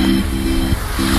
Yeah.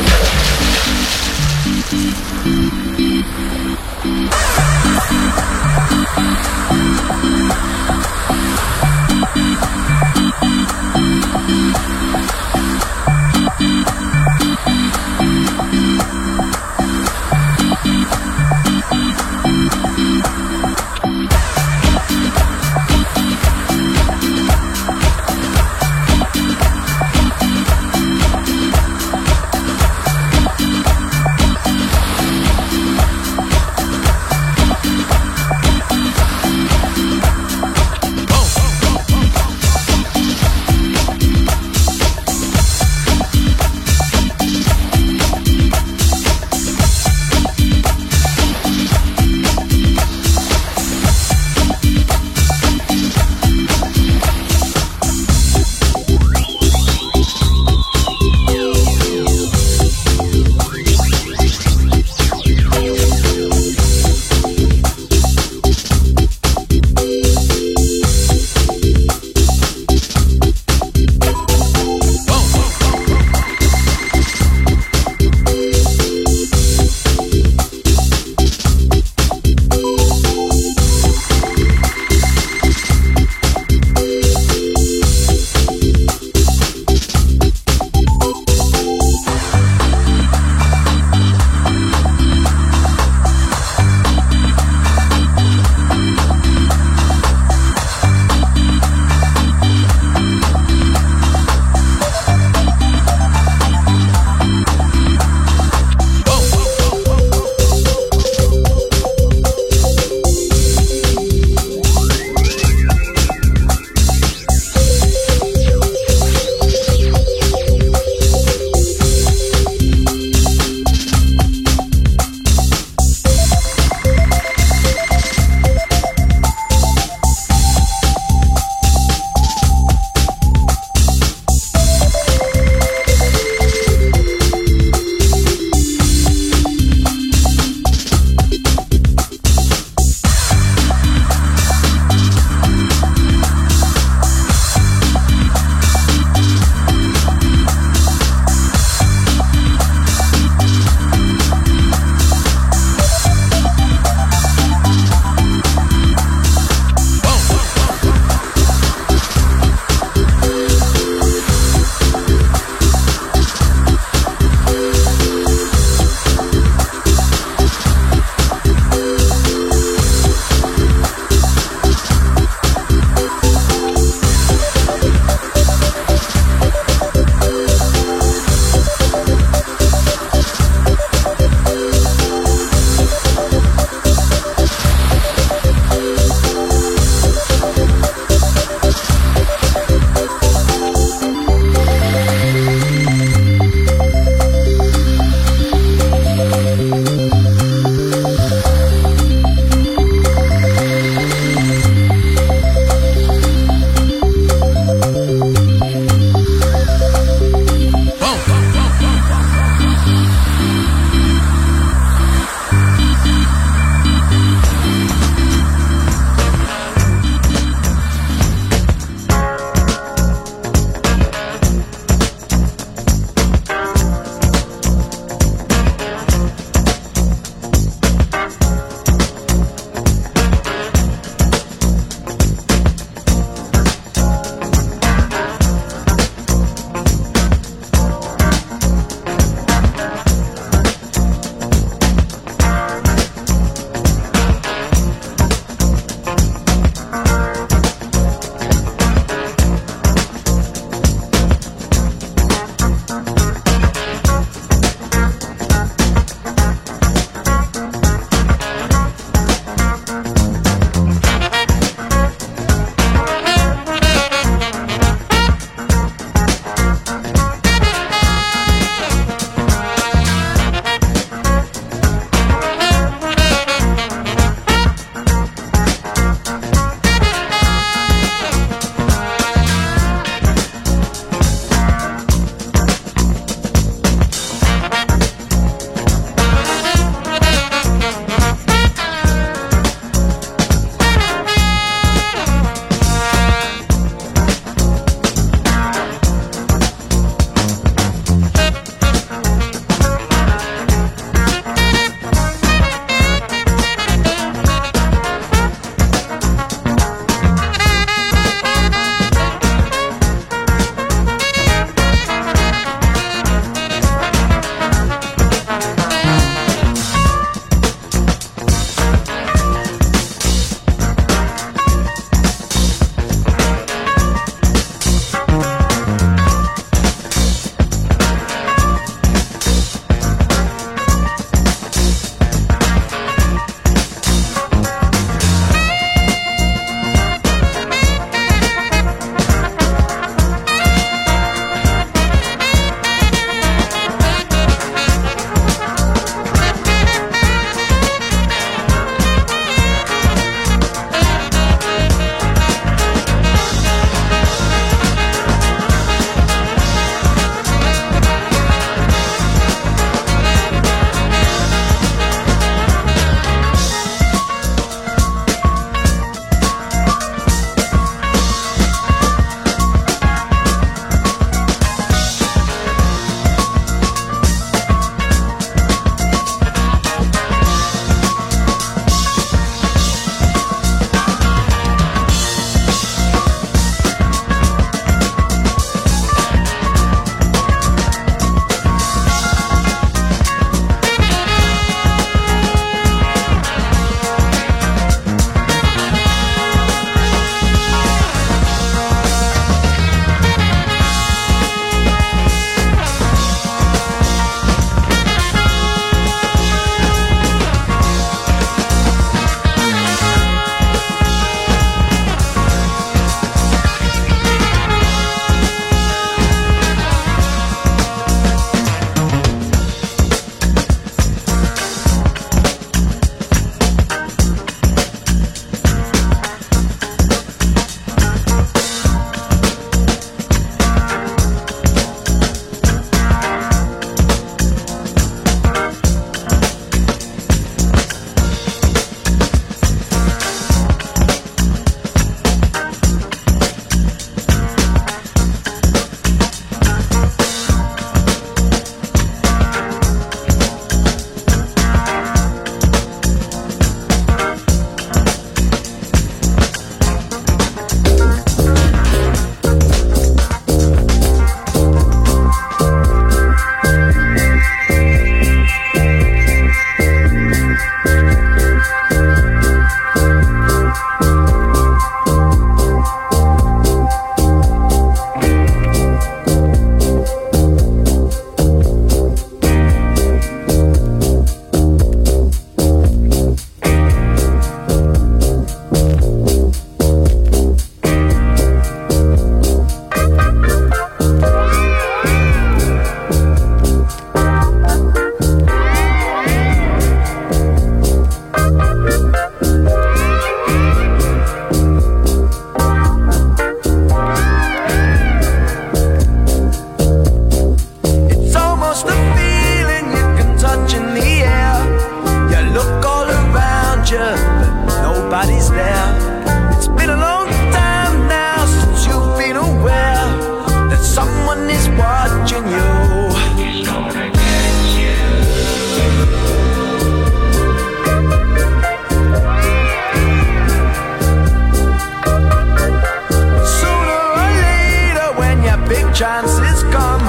chance is come.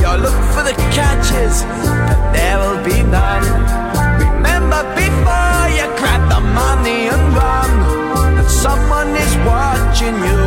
You'll look for the catches, but there will be none. Remember before you grab the money and run, that someone is watching you.